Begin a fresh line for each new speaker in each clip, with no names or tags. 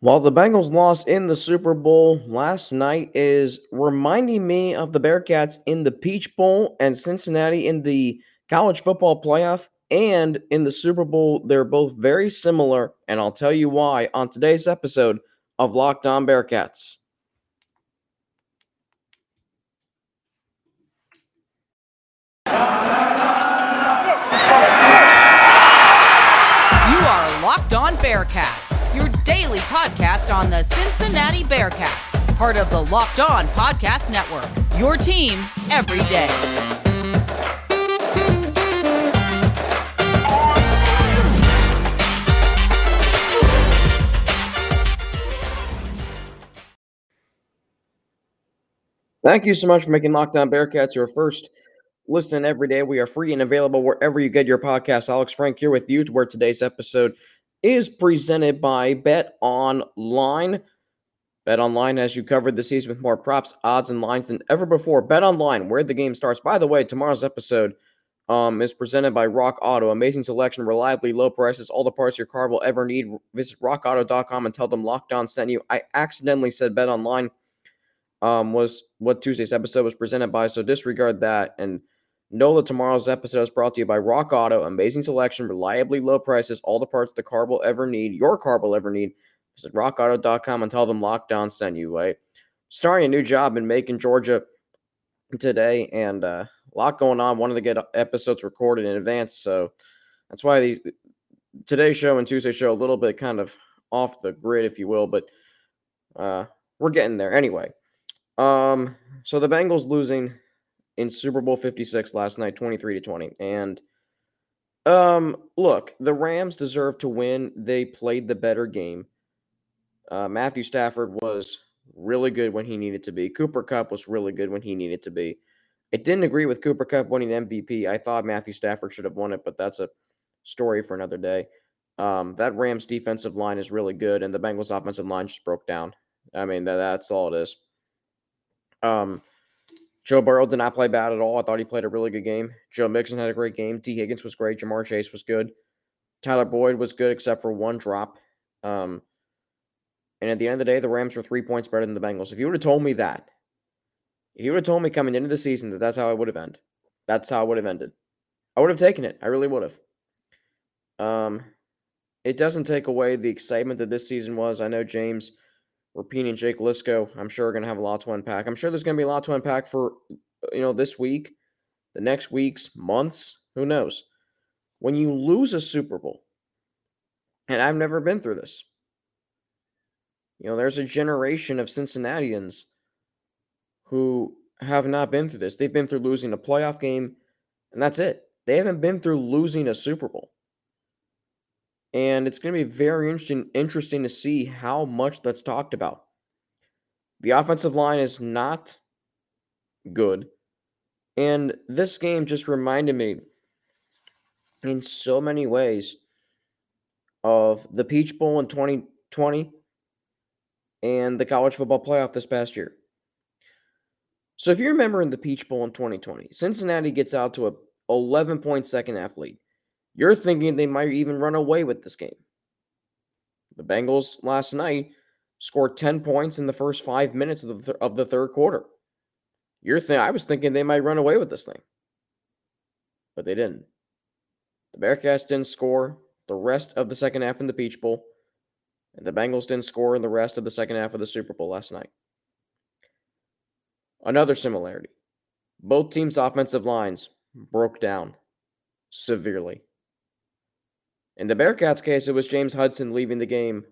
While the Bengals lost in the Super Bowl last night is reminding me of the Bearcats in the Peach Bowl and Cincinnati in the college football playoff and in the Super Bowl. They're both very similar, and I'll tell you why on today's episode of Locked On Bearcats.
You are Locked On Bearcats, daily podcast on the Cincinnati Bearcats, part of the Locked On Podcast Network. Your team every day.
Thank you so much for making Locked On Bearcats your first listen every day. We are free and available wherever you get your podcast. Alex Frank here with you, to where today's episode is presented by Bet Online. Bet Online has you covered the season with more props, odds, and lines than ever before. Bet Online, where the game starts. By the way, tomorrow's episode um, is presented by Rock Auto. Amazing selection, reliably low prices, all the parts your car will ever need. Visit rockauto.com and tell them Locked On sent you. I accidentally said Bet Online um, was what Tuesday's episode was presented by, so disregard that and know that tomorrow's episode is brought to you by Rock Auto. Amazing selection, reliably low prices, all the parts the car will ever need, your car will ever need. Visit rockauto.com and tell them Locked On sent you, right? Starting a new job in Macon, Georgia today, and uh, a lot going on. Wanted to get episodes recorded in advance, so that's why these today's show and Tuesday show a little bit kind of off the grid, if you will, but uh, we're getting there anyway. Um, so the Bengals losing in Super Bowl 56 last night, 23 to 20. And um, look, the Rams deserve to win. They played the better game. Uh, Matthew Stafford was really good when he needed to be. Cooper Kupp was really good when he needed to be. It didn't agree with Cooper Kupp winning MVP. I thought Matthew Stafford should have won it, but that's a story for another day. Um, that Rams defensive line is really good, and the Bengals offensive line just broke down. I mean, that, that's all it is. Um, Joe Burrow did not play bad at all. I thought he played a really good game. Joe Mixon had a great game. Tee Higgins was great. Ja'Marr Chase was good. Tyler Boyd was good, except for one drop. Um, and at the end of the day, the Rams were three points better than the Bengals. If you would have told me that, if you would have told me coming into the season that that's how I would have ended, that's how I would have ended. I would have taken it. I really would have. Um, it doesn't take away the excitement that this season was. I know James Rapien and Jake Liskow, I'm sure are going to have a lot to unpack. I'm sure there's going to be a lot to unpack for, you know, this week, the next weeks, months, who knows. When you lose a Super Bowl, and I've never been through this, you know, there's a generation of Cincinnatians who have not been through this. They've been through losing a playoff game, and that's it. They haven't been through losing a Super Bowl. And it's going to be very interesting interesting to see how much that's talked about. The offensive line is not good. And this game just reminded me in so many ways of the Peach Bowl in 2020 and the college football playoff this past year. So if you remember in the Peach Bowl in 2020, Cincinnati gets out to a 11 point second half lead. You're thinking they might even run away with this game. The Bengals last night scored 10 points in the first five minutes of the, th- of the third quarter. You're th- I was thinking they might run away with this thing, but they didn't. The Bearcats didn't score the rest of the second half in the Peach Bowl, and the Bengals didn't score in the rest of the second half of the Super Bowl last night. Another similarity both teams' offensive lines broke down severely. In the Bearcats case, it was James Hudson leaving the game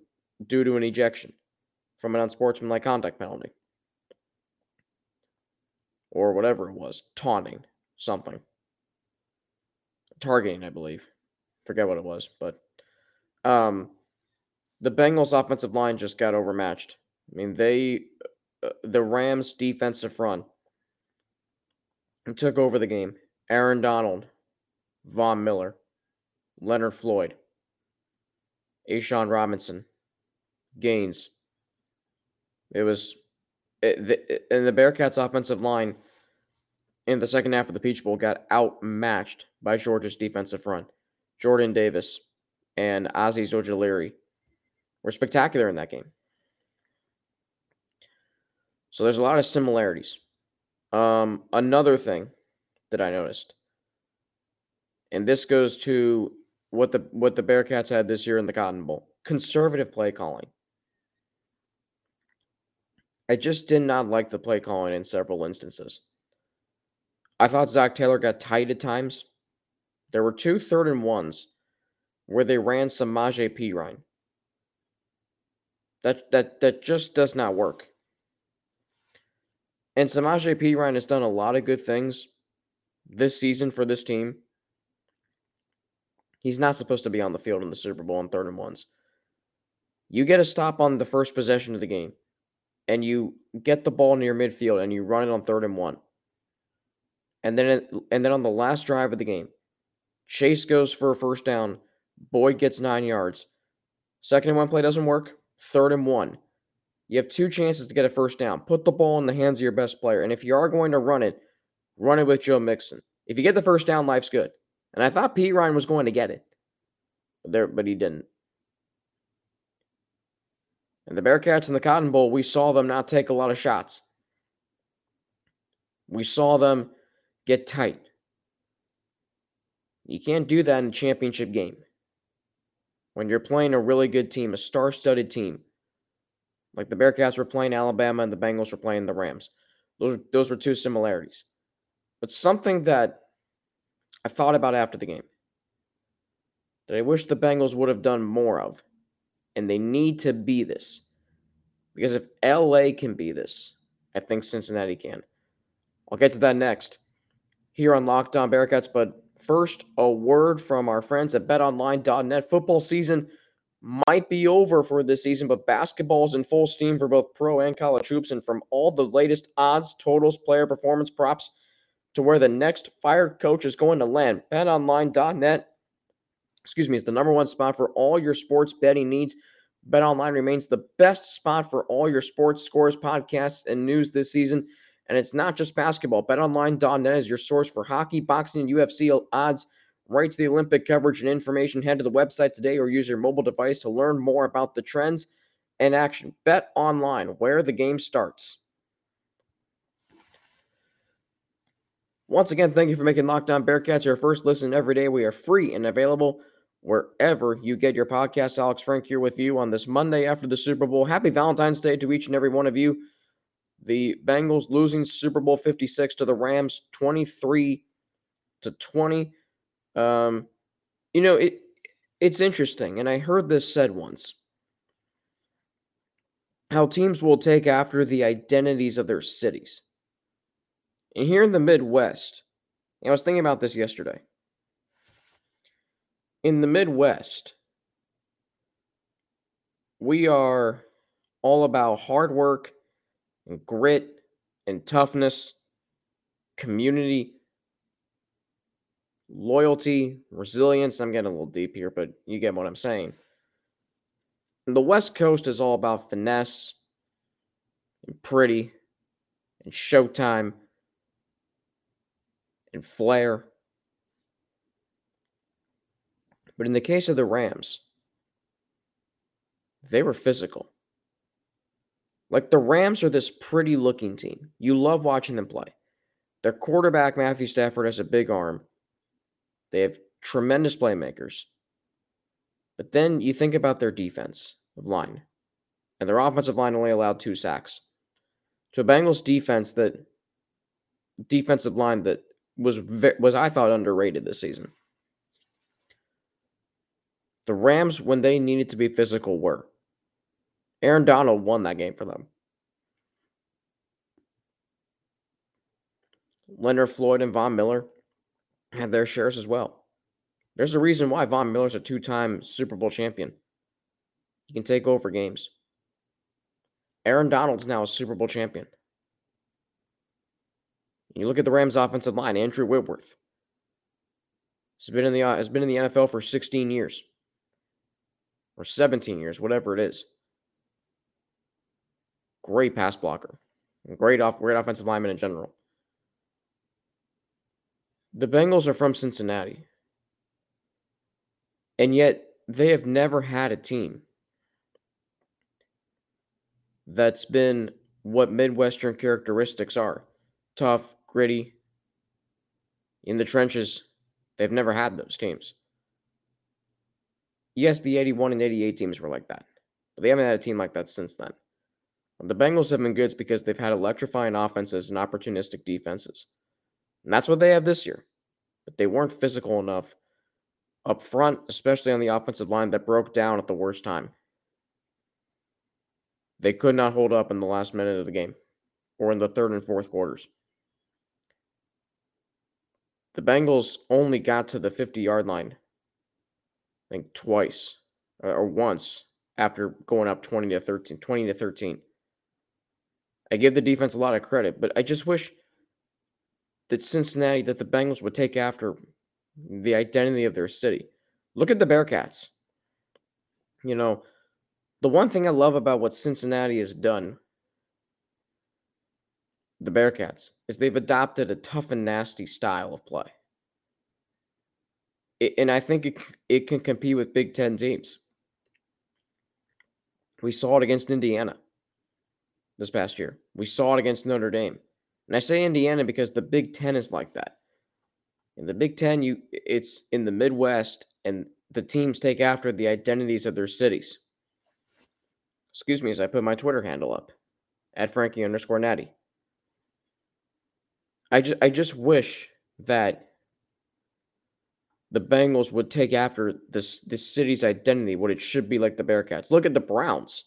due to an ejection from an unsportsmanlike conduct penalty. Or whatever it was, taunting, something. Targeting, I believe. Forget what it was, but um, the Bengals offensive line just got overmatched. I mean, they uh, the Rams defensive front took over the game. Aaron Donald, Von Miller, Leonard Floyd, A'Shawn Robinson, Gaines. It was, it, the, and the Bearcats' offensive line in the second half of the Peach Bowl got outmatched by Georgia's defensive front. Jordan Davis and Azeez Ojulari were spectacular in that game. So there's a lot of similarities. Um, another thing that I noticed, and this goes to what the what the Bearcats had this year in the Cotton Bowl: conservative play calling. I just did not like the play calling in several instances. I thought Zac Taylor got tight at times. There were two third and ones where they ran Samaje Perine. That that that just does not work. And Samaje Perine has done a lot of good things this season for this team. He's not supposed to be on the field in the Super Bowl on third and ones. You get a stop on the first possession of the game, and you get the ball near midfield, and you run it on third and one. And then, and then on the last drive of the game, Chase goes for a first down. Boyd gets nine yards. Second and one play doesn't work. Third and one. You have two chances to get a first down. Put the ball in the hands of your best player. And if you are going to run it, run it with Joe Mixon. If you get the first down, life's good. And I thought Pete Ryan was going to get it. But there, but he didn't. And the Bearcats in the Cotton Bowl, we saw them not take a lot of shots. We saw them get tight. You can't do that in a championship game. When you're playing a really good team, a star studded team, like the Bearcats were playing Alabama and the Bengals were playing the Rams. Those, those were two similarities. But something that I thought about after the game that I wish the Bengals would have done more of, and they need to be this. Because if LA can be this, I think Cincinnati can. I'll get to that next here on Locked On Bearcats, but first, a word from our friends at betonline.net. Football season might be over for this season, but basketball is in full steam for both pro and college hoops. And from all the latest odds, totals, player performance props to where the next fired coach is going to land, betonline.net, excuse me, is the number one spot for all your sports betting needs. BetOnline remains the best spot for all your sports scores, podcasts, and news this season. And it's not just basketball. BetOnline.net is your source for hockey, boxing, UFC odds right to the Olympic coverage and information. Head to the website today or use your mobile device to learn more about the trends and action. Bet online, where the game starts. Once again, thank you for making Locked On Bearcats your first listen every day. We are free and available wherever you get your podcast. Alex Frank here with you on this Monday after the Super Bowl. Happy Valentine's Day to each and every one of you. The Bengals losing Super Bowl 56 to the Rams 23 to 20. Um, you know, it it's interesting, and I heard this said once. How teams will take after the identities of their cities. And here in the Midwest, I was thinking about this yesterday. In the Midwest, we are all about hard work and grit and toughness, community, loyalty, resilience. I'm getting a little deep here, but you get what I'm saying. And the West Coast is all about finesse and pretty and showtime and flair. But in the case of the Rams, they were physical. Like the Rams are this pretty looking team. You love watching them play. Their quarterback, Matthew Stafford, has a big arm. They have tremendous playmakers. But then you think about their defense of line, and their offensive line only allowed two sacks. A Bengals defense that defensive line that was was I thought underrated this season. The Rams, when they needed to be physical, were. Aaron Donald won that game for them. Leonard Floyd and Von Miller had their shares as well. There's a reason why Von Miller's a two time Super Bowl champion. He can take over games. Aaron Donald's now a Super Bowl champion. You look at the Rams' offensive line, Andrew Whitworth. Uh, has been in the has been in the NFL for 16 years. Or 17 years, whatever it is. Great pass blocker. Great off great offensive lineman in general. The Bengals are from Cincinnati. And yet they have never had a team that's been what Midwestern characteristics are tough, gritty, in the trenches. They've never had those teams. Yes, the 81 and 88 teams were like that, but they haven't had a team like that since then. The Bengals have been good because they've had electrifying offenses and opportunistic defenses. And that's what they have this year. But they weren't physical enough up front, especially on the offensive line that broke down at the worst time. They could not hold up in the last minute of the game or in the third and fourth quarters. The Bengals only got to the 50 yard line, I think twice uh, or once after going up 20 to 13, 20 to 13. I give the defense a lot of credit, but I just wish that Cincinnati, that the Bengals would take after the identity of their city. Look at the Bearcats. You know, the one thing I love about what Cincinnati has done, the Bearcats, is they've adopted a tough and nasty style of play. It, and I think it, it can compete with Big Ten teams. We saw it against Indiana this past year. We saw it against Notre Dame. And I say Indiana because the Big Ten is like that. In the Big Ten, you it's in the Midwest, and the teams take after the identities of their cities. Excuse me as I put my Twitter handle up at Frankie underscore Natty. I just I just wish that the Bengals would take after this this city's identity, what it should be like the Bearcats. Look at the Browns.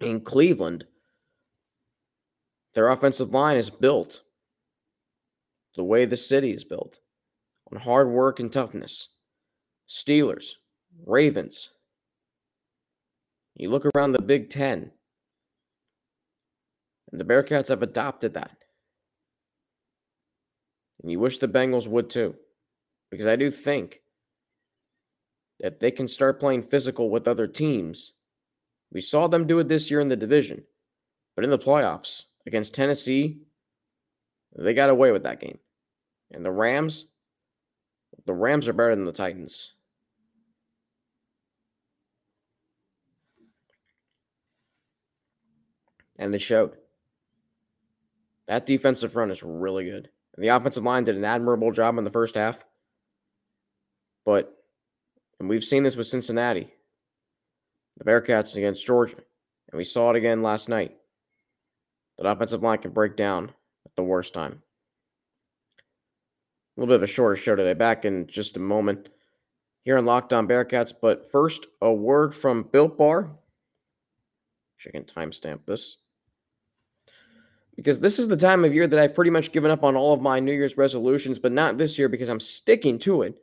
In Cleveland, their offensive line is built the way the city is built on hard work and toughness. Steelers, Ravens. You look around the Big Ten, and the Bearcats have adopted that. And you wish the Bengals would too, because I do think that they can start playing physical with other teams. We saw them do it this year in the division, but in the playoffs against Tennessee, they got away with that game. And the Rams, the Rams are better than the Titans. And they showed. That defensive front is really good. And the offensive line did an admirable job in the first half. But, and we've seen this with Cincinnati, the Bearcats against Georgia. And we saw it again last night. That offensive line can break down at the worst time. A little bit of a shorter show today. Back in just a moment here on Locked On Bearcats. But first, a word from Built Bar. I can timestamp this. Because this is the time of year that I've pretty much given up on all of my New Year's resolutions, but not this year because I'm sticking to it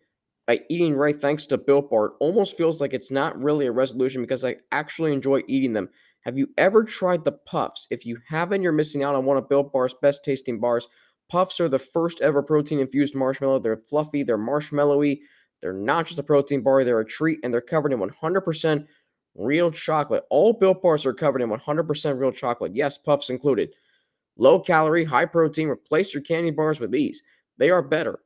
by eating right thanks to Built Bar. Almost feels like it's not really a resolution because I actually enjoy eating them. Have you ever tried the puffs? If you haven't, you're missing out on one of Built Bar's best tasting bars. Puffs are the first ever protein infused marshmallow. They're fluffy, they're marshmallowy. They're not just a protein bar, they're a treat, and they're covered in 100% real chocolate. All Built Bars are covered in 100% real chocolate. Yes, puffs included. Low calorie, high protein. Replace your candy bars with these. They are better,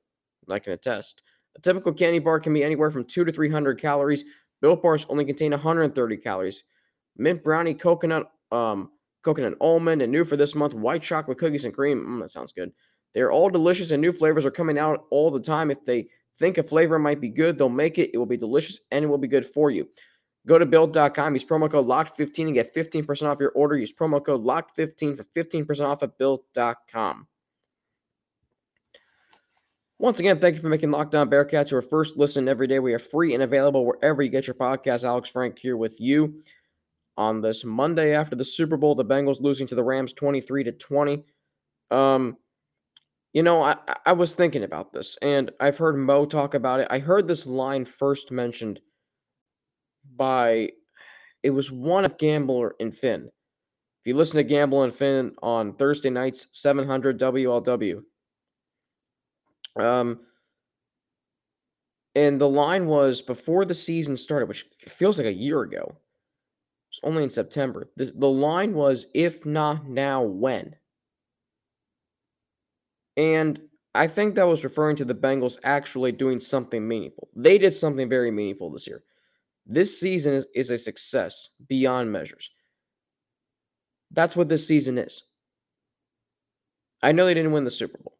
I can attest. A typical candy bar can be anywhere from 2 to 300 calories. Built Bars only contain 130 calories. Mint brownie, coconut, um, coconut almond, and new for this month, white chocolate cookies and cream. Mm, that sounds good. They're all delicious and new flavors are coming out all the time. If they think a flavor might be good, they'll make it. It will be delicious and it will be good for you. Go to build.com, use promo code LOCKED15 and get 15% off your order. Use promo code LOCKED15 for 15% off at build.com. Once again, thank you for making Locked On Bearcats your first listen every day. We are free and available wherever you get your podcast. Alex Frank here with you on this Monday after the Super Bowl. The Bengals losing to the Rams 23 to 20. Um, you know, I, I was thinking about this, and I've heard Mo talk about it. I heard this line first mentioned by it was one of Gambler and Finn. If you listen to Gamble and Finn on Thursday nights, 700 WLW. Um, and the line was before the season started, which feels like a year ago. It's only in September. This, the line was, if not now, when? And I think that was referring to the Bengals actually doing something meaningful. They did something very meaningful this year. This season is, is a success beyond measures. That's what this season is. I know they didn't win the Super Bowl,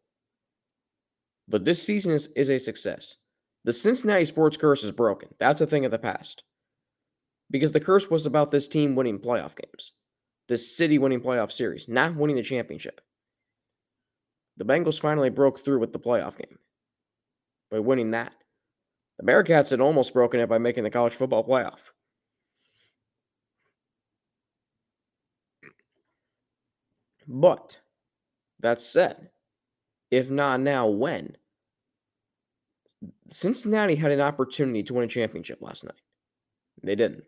but this season is, is a success. The Cincinnati sports curse is broken. That's a thing of the past. Because the curse was about this team winning playoff games, this city winning playoff series, not winning the championship. The Bengals finally broke through with the playoff game by winning that. The Bearcats had almost broken it by making the college football playoff. But that said, if not now, when? Cincinnati had an opportunity to win a championship last night. They didn't.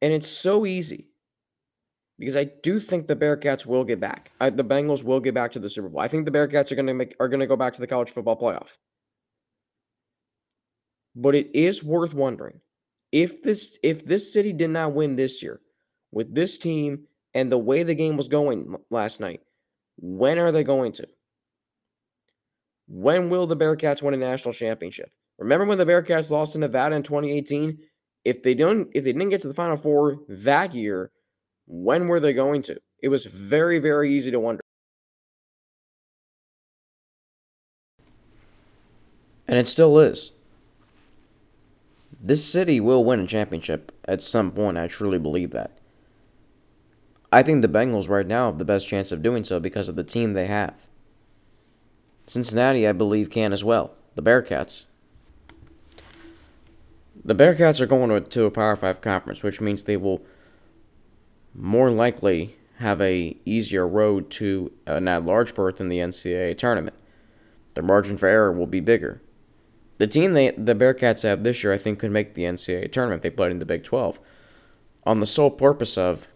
And it's so easy because I do think the Bearcats will get back. I, the Bengals will get back to the Super Bowl. I think the Bearcats are going to make are going to go back to the college football playoff. But it is worth wondering if this if this city did not win this year with this team and the way the game was going last night, when are they going to? When will the Bearcats win a national championship? Remember when the Bearcats lost to Nevada in 2018? If they don't if they didn't get to the final four that year, when were they going to? It was very, very easy to wonder. And it still is. This city will win a championship at some point. I truly believe that. I think the Bengals right now have the best chance of doing so because of the team they have. Cincinnati, I believe, can as well. The Bearcats. The Bearcats are going to a Power 5 conference, which means they will more likely have a easier road to an at-large berth in the NCAA tournament. The margin for error will be bigger. The team they the Bearcats have this year, I think, could make the NCAA tournament. They played in the Big 12, on the sole purpose of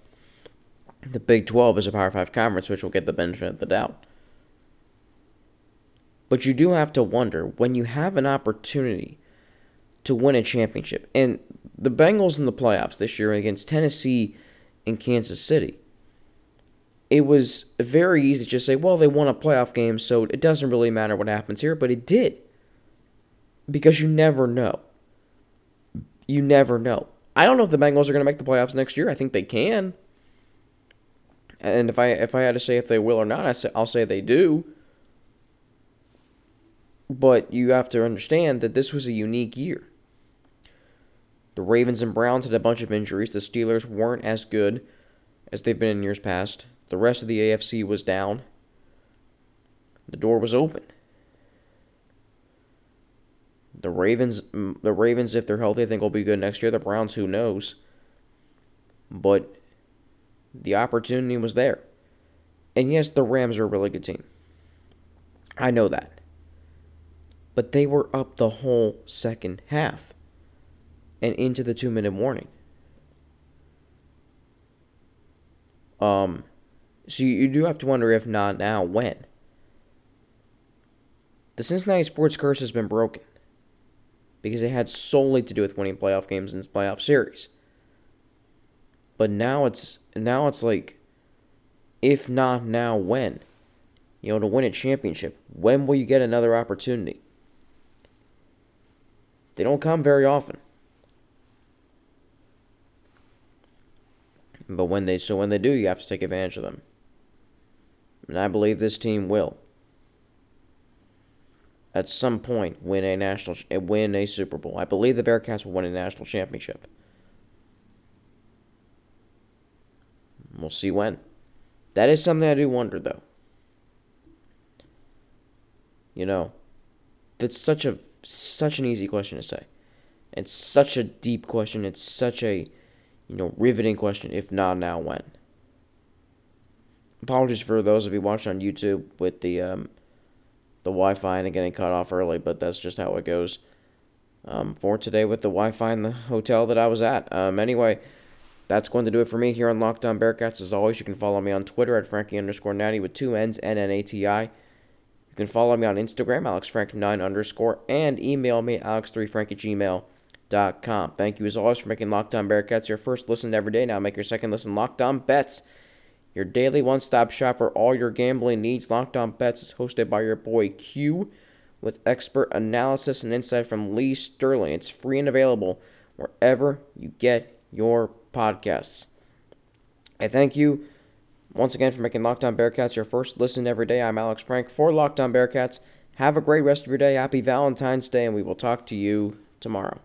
the Big 12 is a Power 5 conference, which will get the benefit of the doubt. But you do have to wonder when you have an opportunity to win a championship, and the Bengals in the playoffs this year against Tennessee in Kansas City. It was very easy to just say, well, they won a playoff game, so it doesn't really matter what happens here, but it did. Because you never know. You never know. I don't know if the Bengals are going to make the playoffs next year. I think they can. And if I if I had to say if they will or not, I say I'll say they do. But you have to understand that this was a unique year. The Ravens and Browns had a bunch of injuries. The Steelers weren't as good as they've been in years past. The rest of the AFC was down. The door was open. The Ravens, mm, the Ravens, if they're healthy, I think will be good next year. The Browns, who knows? But the opportunity was there. And yes, the Rams are a really good team. I know that. But they were up the whole second half and into the two minute warning. Um, so you, you do have to wonder if not now, when. The Cincinnati sports curse has been broken because it had solely to do with winning playoff games in this playoff series. But now it's now it's like, if not now, when? You know, to win a championship, when will you get another opportunity? They don't come very often. But when they so when they do, you have to take advantage of them. And I believe this team will. At some point, win a national, win a Super Bowl. I believe the Bearcats will win a national championship. We'll see when. That is something I do wonder, though. You know, that's such a such an easy question to say. It's such a deep question. It's such a you know, riveting question. If not now, when? Apologies for those of you watching on YouTube with the um, the Wi-Fi and getting cut off early, but that's just how it goes. Um, for today with the Wi-Fi in the hotel that I was at. Um, anyway, that's going to do it for me here on Locked On Bearcats. As always, you can follow me on Twitter at Frankie underscore Natty with two N's, N-N-A-T-I. You can follow me on Instagram, AlexFrank9 underscore, and email me at alex3frank at gmail. Thank you as always for making Locked On Bearcats your first listen every day. Now make your second listen Locked On Bets, your daily one stop shop for all your gambling needs. Locked On Bets is hosted by your boy Q with expert analysis and insight from Lee Sterling. It's free and available wherever you get your podcasts. I thank you once again for making Locked On Bearcats your first listen every day. I'm Alex Frank for Locked On Bearcats. Have a great rest of your day. Happy Valentine's Day, and we will talk to you tomorrow.